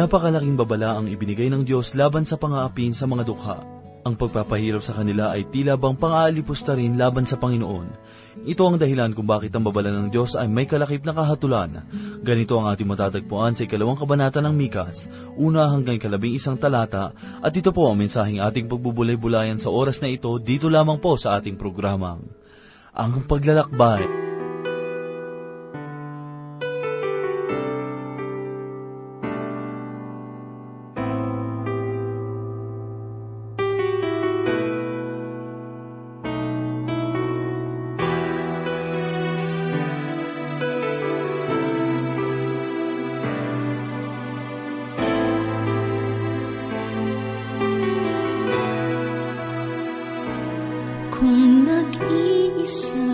Napakalaking babala ang ibinigay ng Diyos laban sa pangaapin sa mga dukha. Ang pagpapahirap sa kanila ay tila bang pang-aalipusta rin laban sa Panginoon. Ito ang dahilan kung bakit ang babala ng Diyos ay may kalakip na kahatulan. Ganito ang ating matatagpuan sa ikalawang kabanata ng Mikas, una hanggang ikalabing isang talata, at ito po ang mensaheng ating pagbubulay-bulayan sa oras na ito dito lamang po sa ating programang. Ang paglalakbay. Kung nag-iisa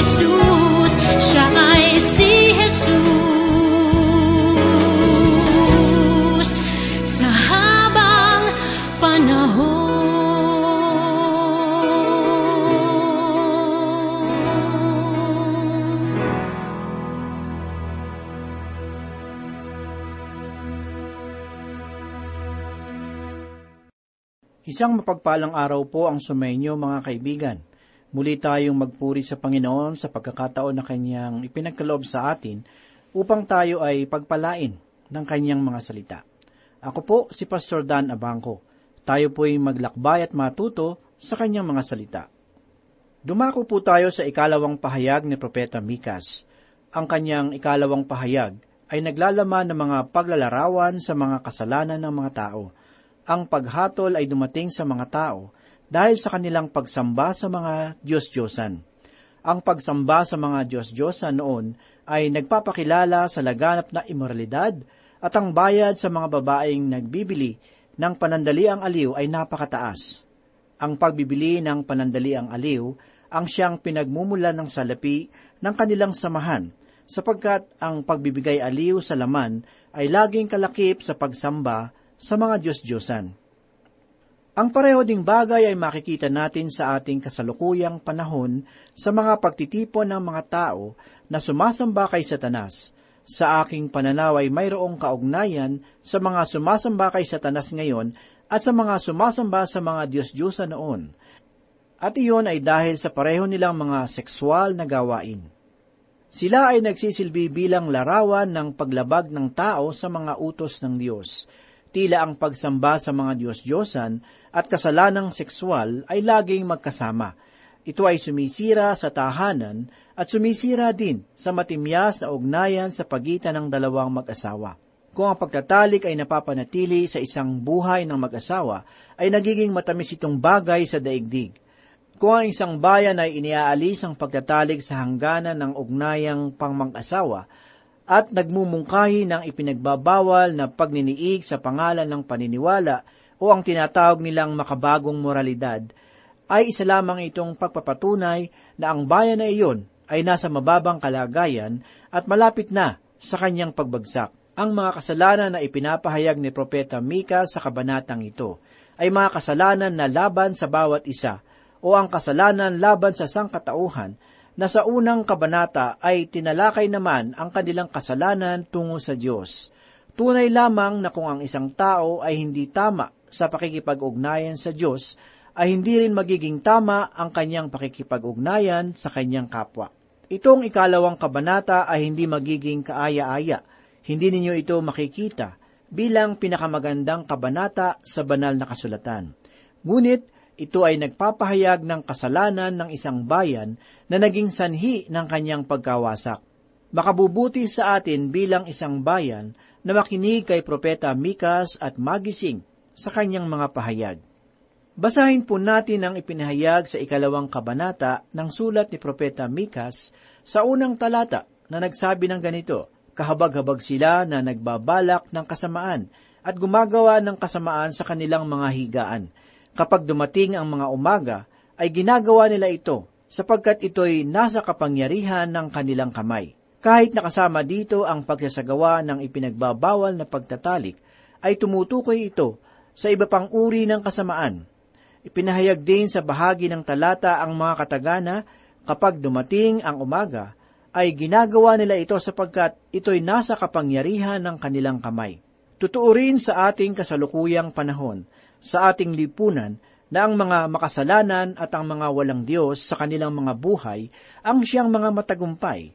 Jesus, siya ay si Jesus sa habang panahon. Isang mapagpalang araw po ang sumainyo mga kaibigan. Muli tayong magpuri sa Panginoon sa pagkakataon na Kanyang ipinagkaloob sa atin upang tayo ay pagpalain ng Kanyang mga salita. Ako po si Pastor Dan Abangco. Tayo po'y maglakbay at matuto sa Kanyang mga salita. Dumako po tayo sa ikalawang pahayag ni Propeta Mikas. Ang kanyang ikalawang pahayag ay naglalaman ng mga paglalarawan sa mga kasalanan ng mga tao. Ang paghatol ay dumating sa mga tao dahil sa kanilang pagsamba sa mga Diyos-Diyosan. Ang pagsamba sa mga Diyos-Diyosan noon ay nagpapakilala sa laganap na imoralidad at ang bayad sa mga babaeng nagbibili ng panandaliang aliw ay napakataas. Ang pagbibili ng panandaliang aliw ang siyang pinagmumulan ng salapi ng kanilang samahan sapagkat ang pagbibigay aliw sa laman ay laging kalakip sa pagsamba sa mga Diyos-Diyosan. Ang pareho ding bagay ay makikita natin sa ating kasalukuyang panahon sa mga pagtitipon ng mga tao na sumasamba kay Satanas. Sa aking pananaw ay mayroong kaugnayan sa mga sumasamba kay Satanas ngayon at sa mga sumasamba sa mga Diyos-Diyosan noon. At iyon ay dahil sa pareho nilang mga sexual na gawain. Sila ay nagsisilbi bilang larawan ng paglabag ng tao sa mga utos ng Diyos. Tila ang pagsamba sa mga Diyos-Diyosan at kasalanang sexual ay laging magkasama. Ito ay sumisira sa tahanan at sumisira din sa matimyas na ugnayan sa pagitan ng dalawang mag-asawa. Kung ang pagtatalik ay napapanatili sa isang buhay ng mag-asawa, ay nagiging matamis itong bagay sa daigdig. Kung ang isang bayan ay iniaalis ang pagtatalik sa hangganan ng ugnayang pangmang-asawa, at nagmumungkahi ng ipinagbabawal na pagniniig sa pangalan ng paniniwala o ang tinatawag nilang makabagong moralidad, ay isa lamang itong pagpapatunay na ang bayan na iyon ay nasa mababang kalagayan at malapit na sa kanyang pagbagsak. Ang mga kasalanan na ipinapahayag ni Propeta Mika sa kabanatang ito ay mga kasalanan na laban sa bawat isa o ang kasalanan laban sa sangkatauhan na sa unang kabanata ay tinalakay naman ang kanilang kasalanan tungo sa Diyos. Tunay lamang na kung ang isang tao ay hindi tama sa pakikipag-ugnayan sa Diyos, ay hindi rin magiging tama ang kanyang pakikipag-ugnayan sa kanyang kapwa. Itong ikalawang kabanata ay hindi magiging kaaya-aya. Hindi ninyo ito makikita bilang pinakamagandang kabanata sa banal na kasulatan. Ngunit, ito ay nagpapahayag ng kasalanan ng isang bayan na naging sanhi ng kanyang pagkawasak. Makabubuti sa atin bilang isang bayan na makinig kay Propeta Mikas at magising sa kanyang mga pahayag. Basahin po natin ang ipinahayag sa ikalawang kabanata ng sulat ni Propeta Mikas sa unang talata na nagsabi ng ganito, Kahabag-habag sila na nagbabalak ng kasamaan at gumagawa ng kasamaan sa kanilang mga higaan. Kapag dumating ang mga umaga, ay ginagawa nila ito sapagkat ito'y nasa kapangyarihan ng kanilang kamay. Kahit nakasama dito ang pagsasagawa ng ipinagbabawal na pagtatalik, ay tumutukoy ito sa iba pang uri ng kasamaan. Ipinahayag din sa bahagi ng talata ang mga katagana kapag dumating ang umaga, ay ginagawa nila ito sapagkat ito'y nasa kapangyarihan ng kanilang kamay. Totoo rin sa ating kasalukuyang panahon, sa ating lipunan, na ang mga makasalanan at ang mga walang Diyos sa kanilang mga buhay ang siyang mga matagumpay.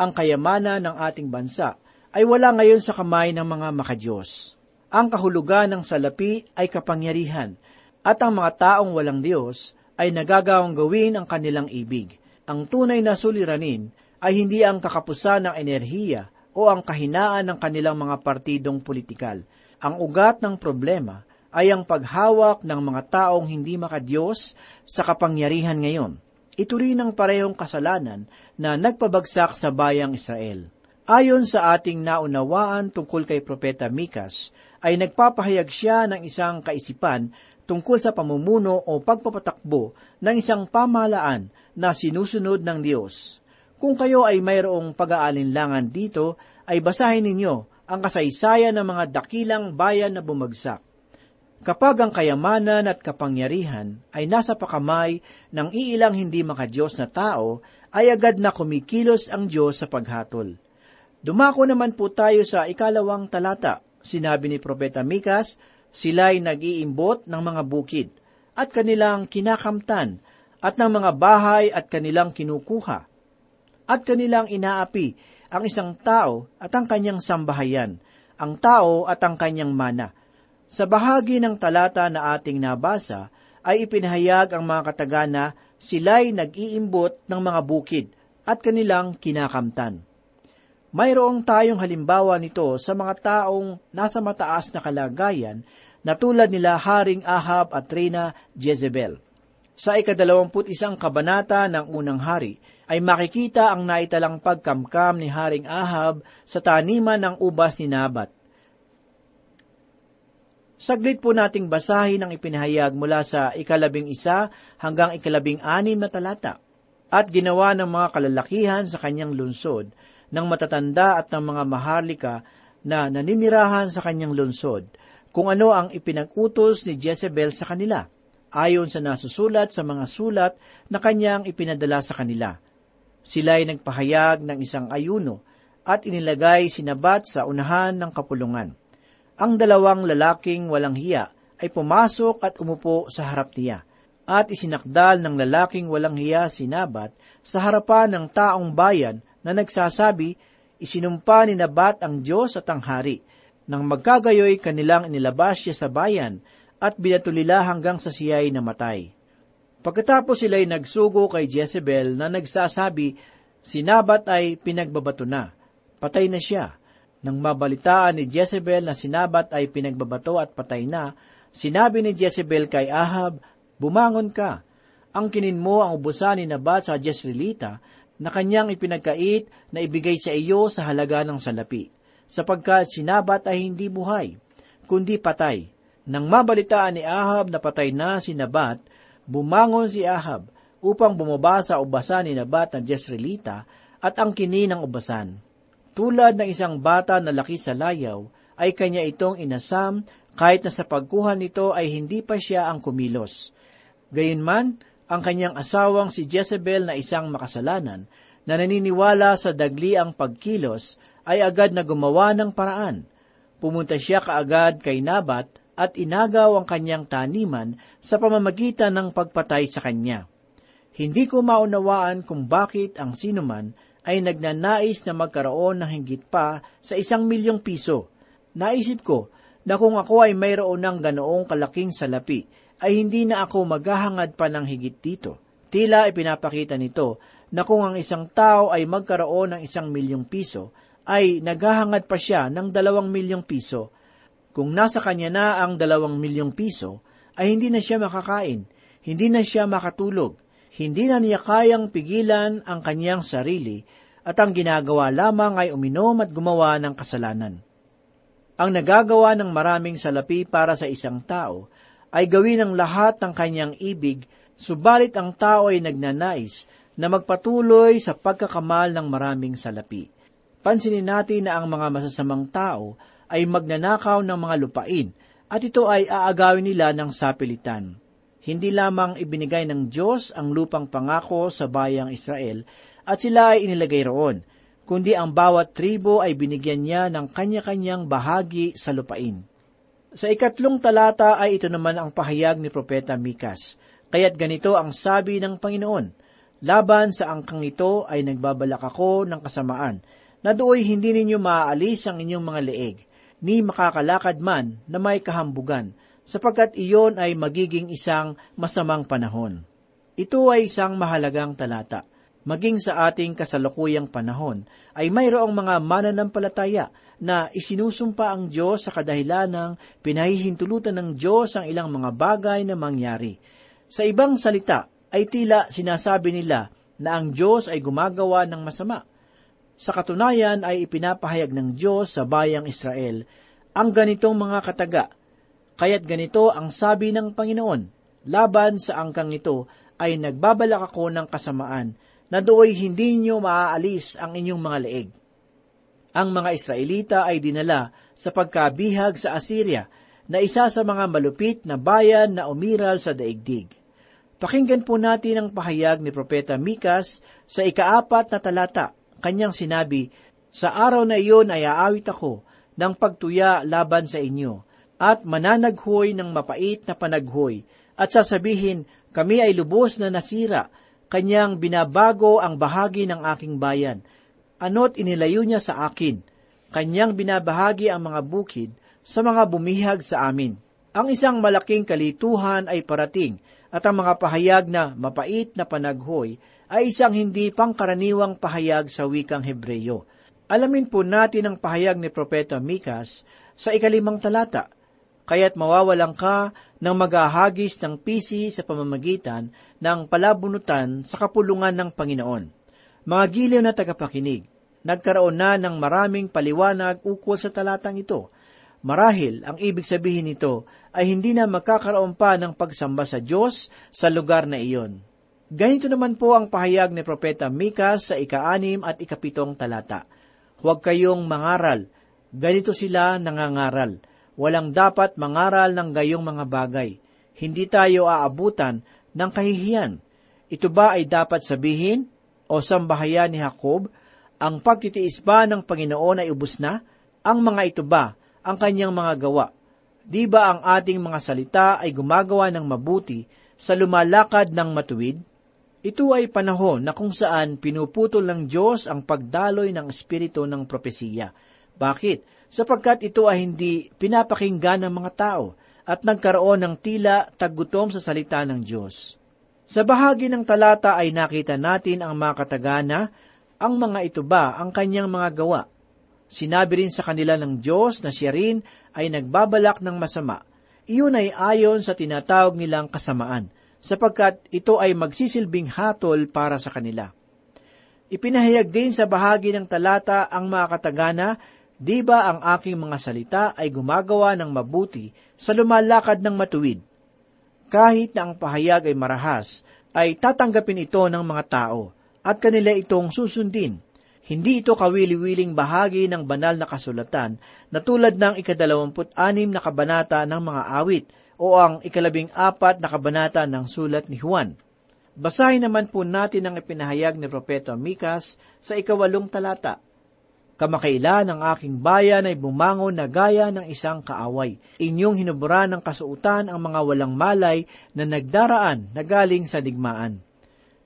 Ang kayamanan ng ating bansa ay wala ngayon sa kamay ng mga makadiyos. Ang kahulugan ng salapi ay kapangyarihan, at ang mga taong walang Diyos ay nagagawang gawin ang kanilang ibig. Ang tunay na suliranin ay hindi ang kakapusan ng enerhiya o ang kahinaan ng kanilang mga partidong politikal. Ang ugat ng problema ay ang paghawak ng mga taong hindi makadiyos sa kapangyarihan ngayon. Ito rin ang parehong kasalanan na nagpabagsak sa bayang Israel. Ayon sa ating naunawaan tungkol kay Propeta Mikas, ay nagpapahayag siya ng isang kaisipan tungkol sa pamumuno o pagpapatakbo ng isang pamahalaan na sinusunod ng Diyos. Kung kayo ay mayroong pag-aalinlangan dito, ay basahin ninyo ang kasaysayan ng mga dakilang bayan na bumagsak. Kapag ang kayamanan at kapangyarihan ay nasa pakamay ng iilang hindi makadiyos na tao, ay agad na kumikilos ang Diyos sa paghatol. Dumako naman po tayo sa ikalawang talata Sinabi ni Propeta Mikas, sila'y nag-iimbot ng mga bukid, at kanilang kinakamtan, at ng mga bahay at kanilang kinukuha, at kanilang inaapi ang isang tao at ang kanyang sambahayan, ang tao at ang kanyang mana. Sa bahagi ng talata na ating nabasa, ay ipinahayag ang mga katagana sila'y nag-iimbot ng mga bukid at kanilang kinakamtan. Mayroong tayong halimbawa nito sa mga taong nasa mataas na kalagayan na tulad nila Haring Ahab at Rina Jezebel. Sa ikadalawamput isang kabanata ng unang hari, ay makikita ang naitalang pagkamkam ni Haring Ahab sa taniman ng ubas ni Nabat. Saglit po nating basahin ang ipinahayag mula sa ikalabing isa hanggang ikalabing anim na talata. At ginawa ng mga kalalakihan sa kanyang lunsod ng matatanda at ng mga maharlika na naninirahan sa kanyang lungsod, kung ano ang ipinag-utos ni Jezebel sa kanila, ayon sa nasusulat sa mga sulat na kanyang ipinadala sa kanila. Sila ay nagpahayag ng isang ayuno at inilagay sinabat sa unahan ng kapulungan. Ang dalawang lalaking walang hiya ay pumasok at umupo sa harap niya, at isinakdal ng lalaking walang hiya sinabat sa harapan ng taong bayan na nagsasabi, isinumpa ni Nabat ang Diyos at ang Hari. Nang magkagayoy kanilang inilabas siya sa bayan at binatulila hanggang sa siya'y namatay. Pagkatapos sila'y nagsugo kay Jezebel na nagsasabi, sinabat ay pinagbabato na. Patay na siya. Nang mabalitaan ni Jezebel na sinabat ay pinagbabato at patay na, sinabi ni Jezebel kay Ahab, Bumangon ka. Ang kinin mo ang ubusan ni Nabat sa Jezreelita na kanyang ipinagkait na ibigay sa iyo sa halaga ng salapi, sapagkat sinabat ay hindi buhay, kundi patay. Nang mabalitaan ni Ahab na patay na si Nabat, bumangon si Ahab upang bumaba sa ubasan ni Nabat ng Jezreelita at ang kini ng ubasan. Tulad ng isang bata na laki sa layaw, ay kanya itong inasam kahit na sa pagkuha nito ay hindi pa siya ang kumilos. Gayunman, ang kanyang asawang si Jezebel na isang makasalanan na naniniwala sa dagli ang pagkilos ay agad na gumawa ng paraan. Pumunta siya kaagad kay Nabat at inagaw ang kanyang taniman sa pamamagitan ng pagpatay sa kanya. Hindi ko maunawaan kung bakit ang sinuman ay nagnanais na magkaroon ng hinggit pa sa isang milyong piso. Naisip ko na kung ako ay mayroon ng ganoong kalaking salapi, ay hindi na ako maghahangad pa ng higit dito. Tila ipinapakita nito na kung ang isang tao ay magkaroon ng isang milyong piso, ay naghahangad pa siya ng dalawang milyong piso. Kung nasa kanya na ang dalawang milyong piso, ay hindi na siya makakain, hindi na siya makatulog, hindi na niya kayang pigilan ang kanyang sarili, at ang ginagawa lamang ay uminom at gumawa ng kasalanan. Ang nagagawa ng maraming salapi para sa isang tao ay gawin ang lahat ng kanyang ibig, subalit ang tao ay nagnanais na magpatuloy sa pagkakamal ng maraming salapi. Pansinin natin na ang mga masasamang tao ay magnanakaw ng mga lupain at ito ay aagawin nila ng sapilitan. Hindi lamang ibinigay ng Diyos ang lupang pangako sa bayang Israel at sila ay inilagay roon, kundi ang bawat tribo ay binigyan niya ng kanya-kanyang bahagi sa lupain. Sa ikatlong talata ay ito naman ang pahayag ni Propeta Mikas. Kaya't ganito ang sabi ng Panginoon, Laban sa angkang ito ay nagbabalak ako ng kasamaan, na dooy hindi ninyo maaalis ang inyong mga leeg, ni makakalakad man na may kahambugan, sapagkat iyon ay magiging isang masamang panahon. Ito ay isang mahalagang talata maging sa ating kasalukuyang panahon, ay mayroong mga mananampalataya na isinusumpa ang Diyos sa kadahilan ng pinahihintulutan ng Diyos ang ilang mga bagay na mangyari. Sa ibang salita, ay tila sinasabi nila na ang Diyos ay gumagawa ng masama. Sa katunayan ay ipinapahayag ng Diyos sa bayang Israel ang ganitong mga kataga. Kaya't ganito ang sabi ng Panginoon, laban sa angkang ito ay nagbabalak ako ng kasamaan na dooy hindi ninyo maaalis ang inyong mga leeg. Ang mga Israelita ay dinala sa pagkabihag sa Assyria na isa sa mga malupit na bayan na umiral sa daigdig. Pakinggan po natin ang pahayag ni Propeta Mikas sa ikaapat na talata. Kanyang sinabi, Sa araw na iyon ay aawit ako ng pagtuya laban sa inyo, at mananaghoy ng mapait na panaghoy, at sasabihin, kami ay lubos na nasira, kanyang binabago ang bahagi ng aking bayan. Ano't inilayo niya sa akin. Kanyang binabahagi ang mga bukid sa mga bumihag sa amin. Ang isang malaking kalituhan ay parating at ang mga pahayag na mapait na panaghoy ay isang hindi pangkaraniwang pahayag sa wikang Hebreyo. Alamin po natin ang pahayag ni Propeta Mikas sa ikalimang talata kaya't mawawalan ka ng maghahagis ng pisi sa pamamagitan ng palabunutan sa kapulungan ng Panginoon. Mga giliw na tagapakinig, nagkaroon na ng maraming paliwanag ukol sa talatang ito. Marahil, ang ibig sabihin nito ay hindi na magkakaroon pa ng pagsamba sa Diyos sa lugar na iyon. Ganito naman po ang pahayag ni Propeta Mikas sa ika-anim at ikapitong talata. huwag kayong mangaral. Ganito sila nangangaral. Walang dapat mangaral ng gayong mga bagay. Hindi tayo aabutan ng kahihiyan. Ito ba ay dapat sabihin o sambahayan ni Jacob? Ang pagtitiis ba ng Panginoon ay ubos na? Ang mga ito ba ang kanyang mga gawa? Di ba ang ating mga salita ay gumagawa ng mabuti sa lumalakad ng matuwid? Ito ay panahon na kung saan pinuputol ng Diyos ang pagdaloy ng espiritu ng propesiya. Bakit? Sapagkat ito ay hindi pinapakinggan ng mga tao at nagkaroon ng tila taggutom sa salita ng Diyos. Sa bahagi ng talata ay nakita natin ang mga katagana, ang mga ito ba ang kanyang mga gawa. Sinabi rin sa kanila ng Diyos na siya rin ay nagbabalak ng masama. Iyon ay ayon sa tinatawag nilang kasamaan, sapagkat ito ay magsisilbing hatol para sa kanila. Ipinahayag din sa bahagi ng talata ang mga katagana, di ba ang aking mga salita ay gumagawa ng mabuti sa lumalakad ng matuwid? Kahit na ang pahayag ay marahas, ay tatanggapin ito ng mga tao at kanila itong susundin. Hindi ito kawili-wiling bahagi ng banal na kasulatan na tulad ng ikadalawamput-anim na kabanata ng mga awit o ang ikalabing apat na kabanata ng sulat ni Juan. Basahin naman po natin ang ipinahayag ni Propeta Mikas sa ikawalong talata. Kamakailan ang aking bayan ay bumangon na gaya ng isang kaaway. Inyong hinuburan ng kasuutan ang mga walang malay na nagdaraan na galing sa digmaan.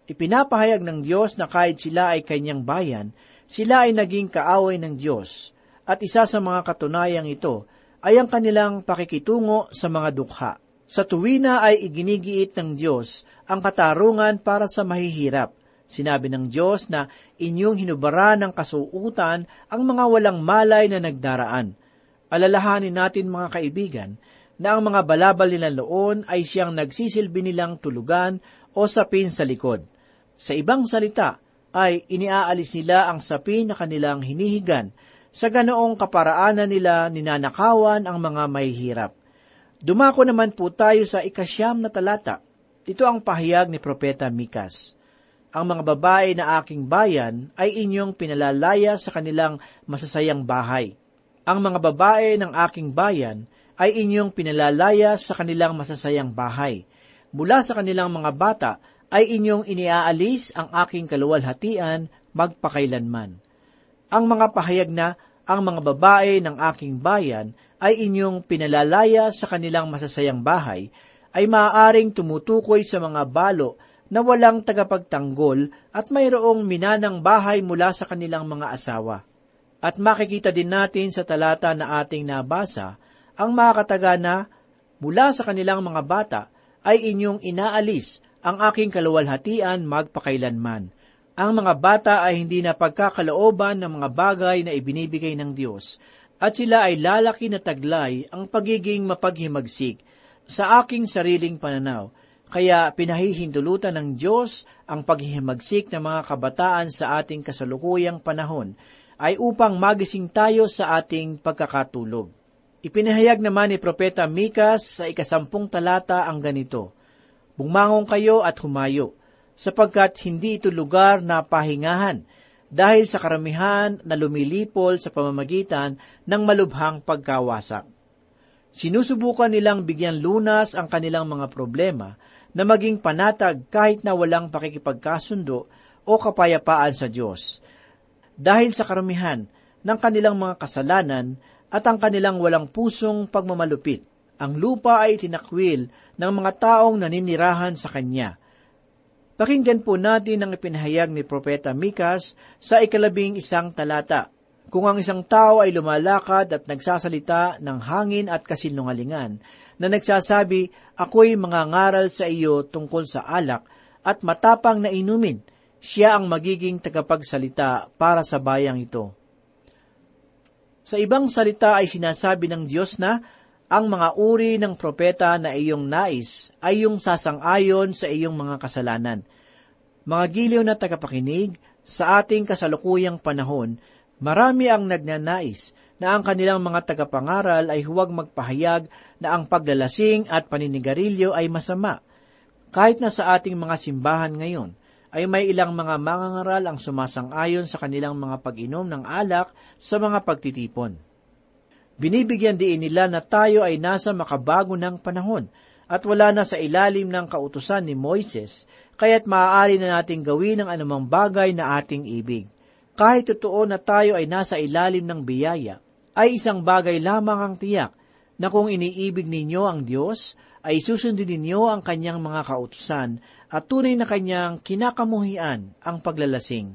Ipinapahayag ng Diyos na kahit sila ay kanyang bayan, sila ay naging kaaway ng Diyos. At isa sa mga katunayang ito ay ang kanilang pakikitungo sa mga dukha. Sa tuwina ay iginigiit ng Diyos ang katarungan para sa mahihirap – Sinabi ng Diyos na inyong hinubara ng kasuutan ang mga walang malay na nagdaraan. Alalahanin natin mga kaibigan na ang mga balabal nila noon ay siyang nagsisilbi nilang tulugan o sapin sa likod. Sa ibang salita, ay iniaalis nila ang sapin na kanilang hinihigan, sa ganoong kaparaanan nila ninanakawan ang mga mahihirap. Dumako naman po tayo sa ikasyam na talata. Ito ang pahayag ni Propeta Mikas ang mga babae na aking bayan ay inyong pinalalaya sa kanilang masasayang bahay. Ang mga babae ng aking bayan ay inyong pinalalaya sa kanilang masasayang bahay. Mula sa kanilang mga bata ay inyong iniaalis ang aking kaluwalhatian magpakailanman. Ang mga pahayag na ang mga babae ng aking bayan ay inyong pinalalaya sa kanilang masasayang bahay ay maaaring tumutukoy sa mga balo na walang tagapagtanggol at mayroong minanang bahay mula sa kanilang mga asawa. At makikita din natin sa talata na ating nabasa, ang mga katagana mula sa kanilang mga bata ay inyong inaalis ang aking kaluwalhatian magpakailanman. Ang mga bata ay hindi na pagkakalooban ng mga bagay na ibinibigay ng Diyos, at sila ay lalaki na taglay ang pagiging mapaghimagsik sa aking sariling pananaw, kaya pinahihindulutan ng Diyos ang paghihimagsik ng mga kabataan sa ating kasalukuyang panahon ay upang magising tayo sa ating pagkakatulog. Ipinahayag naman ni Propeta Mikas sa ikasampung talata ang ganito, Bumangon kayo at humayo, sapagkat hindi ito lugar na pahingahan, dahil sa karamihan na lumilipol sa pamamagitan ng malubhang pagkawasak. Sinusubukan nilang bigyan lunas ang kanilang mga problema na maging panatag kahit na walang pakikipagkasundo o kapayapaan sa Diyos. Dahil sa karamihan ng kanilang mga kasalanan at ang kanilang walang pusong pagmamalupit, ang lupa ay tinakwil ng mga taong naninirahan sa Kanya. Pakinggan po natin ang ipinahayag ni Propeta Mikas sa ikalabing isang talata. Kung ang isang tao ay lumalakad at nagsasalita ng hangin at kasinungalingan, na nagsasabi, Ako'y mangangaral sa iyo tungkol sa alak at matapang na inumin, siya ang magiging tagapagsalita para sa bayang ito. Sa ibang salita ay sinasabi ng Diyos na ang mga uri ng propeta na iyong nais ay yung sasang-ayon sa iyong mga kasalanan. Mga giliw na tagapakinig, sa ating kasalukuyang panahon, marami ang nagnanais na ang kanilang mga tagapangaral ay huwag magpahayag na ang paglalasing at paninigarilyo ay masama. Kahit na sa ating mga simbahan ngayon, ay may ilang mga mangangaral ang sumasang-ayon sa kanilang mga pag-inom ng alak sa mga pagtitipon. Binibigyan diin nila na tayo ay nasa makabago ng panahon at wala na sa ilalim ng kautusan ni Moises, kaya't maaari na nating gawin ang anumang bagay na ating ibig. Kahit totoo na tayo ay nasa ilalim ng biyaya, ay isang bagay lamang ang tiyak na kung iniibig ninyo ang Diyos, ay susundin ninyo ang kanyang mga kautusan at tunay na kanyang kinakamuhian ang paglalasing.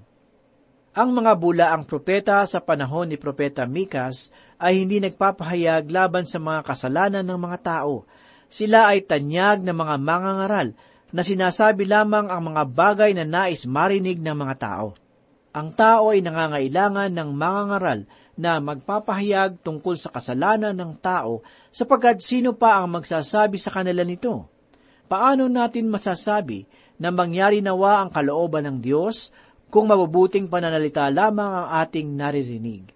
Ang mga bula ang propeta sa panahon ni Propeta Mikas ay hindi nagpapahayag laban sa mga kasalanan ng mga tao. Sila ay tanyag na mga mangangaral na sinasabi lamang ang mga bagay na nais marinig ng mga tao. Ang tao ay nangangailangan ng mangangaral na magpapahayag tungkol sa kasalanan ng tao sapagkat sino pa ang magsasabi sa kanila nito? Paano natin masasabi na mangyari nawa ang kalooban ng Diyos kung mabubuting pananalita lamang ang ating naririnig.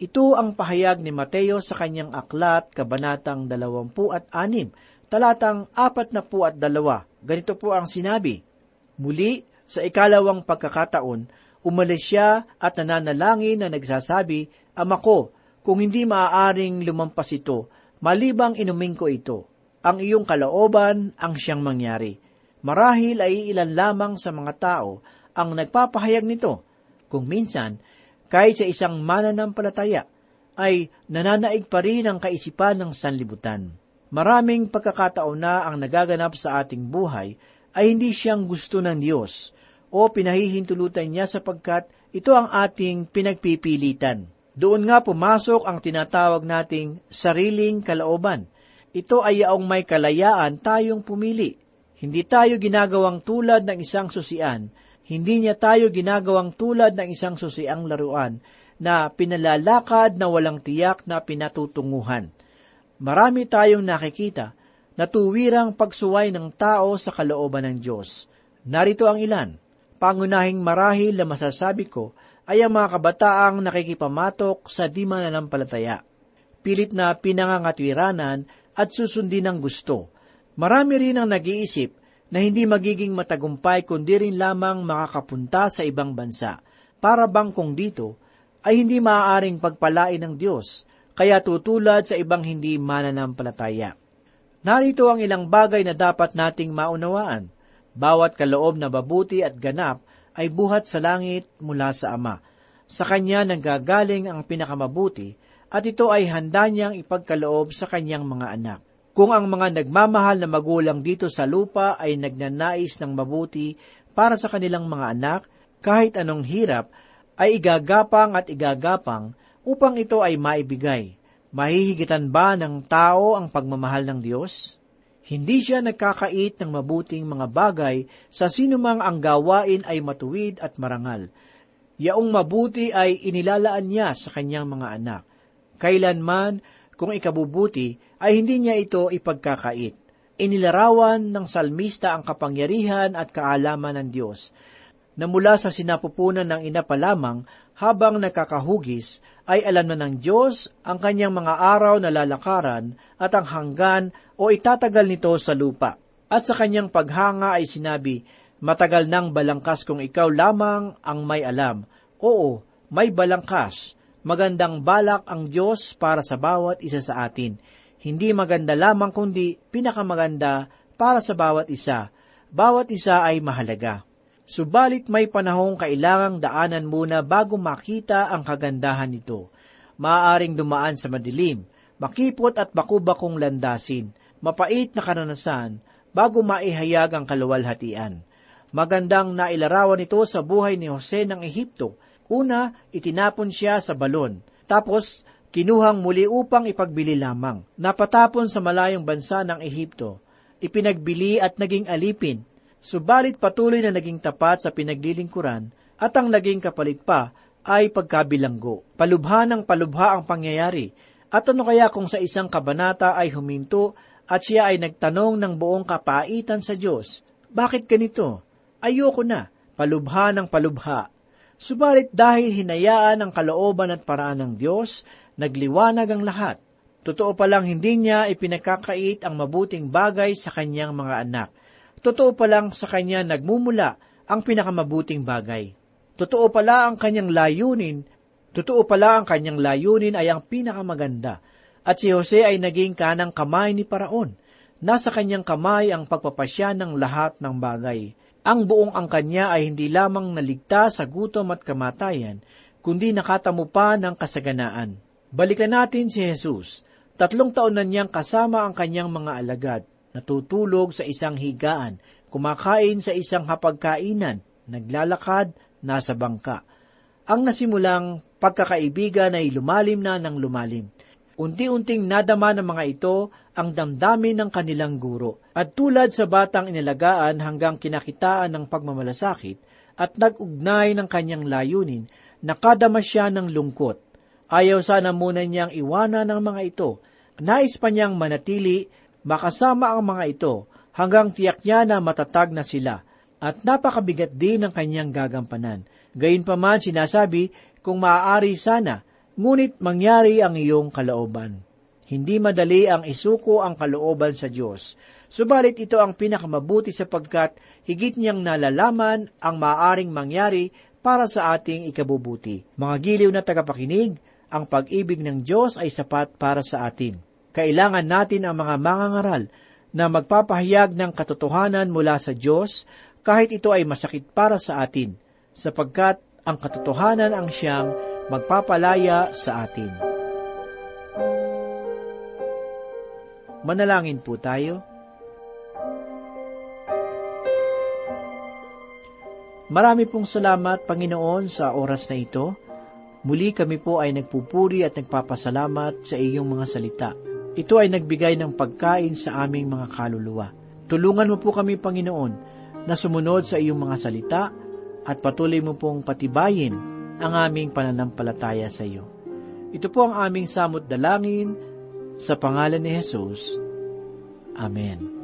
Ito ang pahayag ni Mateo sa kanyang aklat, kabanatang 26, talatang 42. Ganito po ang sinabi, Muli, sa ikalawang pagkakataon, umalis siya at nananalangin na nagsasabi, Ama ko, kung hindi maaaring lumampas ito, malibang inumin ko ito. Ang iyong kalooban ang siyang mangyari. Marahil ay ilan lamang sa mga tao ang nagpapahayag nito. Kung minsan, kahit sa isang mananampalataya, ay nananaig pa rin ang kaisipan ng sanlibutan. Maraming pagkakataon na ang nagaganap sa ating buhay ay hindi siyang gusto ng Diyos o pinahihintulutan niya sapagkat ito ang ating pinagpipilitan. Doon nga pumasok ang tinatawag nating sariling kalooban. Ito ay yaong may kalayaan tayong pumili. Hindi tayo ginagawang tulad ng isang susian hindi niya tayo ginagawang tulad ng isang susiang laruan na pinalalakad na walang tiyak na pinatutunguhan. Marami tayong nakikita na tuwirang pagsuway ng tao sa kalooban ng Diyos. Narito ang ilan. Pangunahing marahil na masasabi ko ay ang mga kabataang nakikipamatok sa di mananampalataya. Pilit na pinangangatwiranan at susundin ng gusto. Marami rin ang nag-iisip na hindi magiging matagumpay kundi rin lamang makakapunta sa ibang bansa, para bang kung dito ay hindi maaaring pagpalain ng Diyos, kaya tutulad sa ibang hindi mananampalataya. Narito ang ilang bagay na dapat nating maunawaan. Bawat kaloob na babuti at ganap ay buhat sa langit mula sa Ama. Sa Kanya nanggagaling ang pinakamabuti, at ito ay handa niyang ipagkaloob sa Kanyang mga anak. Kung ang mga nagmamahal na magulang dito sa lupa ay nagnanais ng mabuti para sa kanilang mga anak, kahit anong hirap, ay igagapang at igagapang upang ito ay maibigay. Mahihigitan ba ng tao ang pagmamahal ng Diyos? Hindi siya nagkakait ng mabuting mga bagay sa sinumang ang gawain ay matuwid at marangal. Yaong mabuti ay inilalaan niya sa kanyang mga anak. Kailanman, kung ikabubuti, ay hindi niya ito ipagkakait. Inilarawan ng salmista ang kapangyarihan at kaalaman ng Diyos, na mula sa sinapupunan ng ina pa lamang habang nakakahugis, ay alam na ng Diyos ang kanyang mga araw na lalakaran at ang hanggan o itatagal nito sa lupa. At sa kanyang paghanga ay sinabi, Matagal nang balangkas kung ikaw lamang ang may alam. Oo, may balangkas, magandang balak ang Diyos para sa bawat isa sa atin. Hindi maganda lamang kundi pinakamaganda para sa bawat isa. Bawat isa ay mahalaga. Subalit may panahong kailangang daanan muna bago makita ang kagandahan nito. Maaaring dumaan sa madilim, makipot at bakubakong landasin, mapait na karanasan, bago maihayag ang kaluwalhatian. Magandang nailarawan ito sa buhay ni Jose ng Ehipto, Una, itinapon siya sa balon. Tapos, kinuhang muli upang ipagbili lamang. Napatapon sa malayong bansa ng Ehipto. Ipinagbili at naging alipin. Subalit patuloy na naging tapat sa pinaglilingkuran at ang naging kapalit pa ay pagkabilanggo. Palubha ng palubha ang pangyayari. At ano kaya kung sa isang kabanata ay huminto at siya ay nagtanong ng buong kapaitan sa Diyos, Bakit ganito? Ayoko na. Palubha ng palubha Subalit dahil hinayaan ang kalooban at paraan ng Diyos, nagliwanag ang lahat. Totoo palang hindi niya ipinakakait ang mabuting bagay sa kanyang mga anak. Totoo palang sa kanya nagmumula ang pinakamabuting bagay. Totoo pala ang kanyang layunin, totoo pala ang kanyang layunin ay ang pinakamaganda. At si Jose ay naging kanang kamay ni Paraon. Nasa kanyang kamay ang pagpapasya ng lahat ng bagay. Ang buong ang kanya ay hindi lamang naligtas sa gutom at kamatayan, kundi nakatamo pa ng kasaganaan. Balikan natin si Jesus. Tatlong taon na niyang kasama ang kanyang mga alagad, natutulog sa isang higaan, kumakain sa isang hapagkainan, naglalakad, nasa bangka. Ang nasimulang pagkakaibigan ay lumalim na ng lumalim. Unti-unting nadama ng mga ito ang damdamin ng kanilang guro. At tulad sa batang inalagaan hanggang kinakitaan ng pagmamalasakit at nag-ugnay ng kanyang layunin, nakadama siya ng lungkot. Ayaw sana muna niyang iwanan ng mga ito. Nais pa niyang manatili, makasama ang mga ito, hanggang tiyak niya na matatag na sila, at napakabigat din ng kanyang gagampanan. Gayunpaman sinasabi, kung maaari sana, ngunit mangyari ang iyong kalooban. Hindi madali ang isuko ang kalooban sa Diyos. Subalit ito ang pinakamabuti sapagkat higit niyang nalalaman ang maaaring mangyari para sa ating ikabubuti. Mga giliw na tagapakinig, ang pag-ibig ng Diyos ay sapat para sa atin. Kailangan natin ang mga mangangaral na magpapahayag ng katotohanan mula sa Diyos kahit ito ay masakit para sa atin, sapagkat ang katotohanan ang siyang magpapalaya sa atin. Manalangin po tayo. Marami pong salamat, Panginoon, sa oras na ito. Muli kami po ay nagpupuri at nagpapasalamat sa iyong mga salita. Ito ay nagbigay ng pagkain sa aming mga kaluluwa. Tulungan mo po kami, Panginoon, na sumunod sa iyong mga salita at patuloy mo pong patibayin ang aming pananampalataya sa iyo. Ito po ang aming samot dalangin sa pangalan ni Jesus. Amen.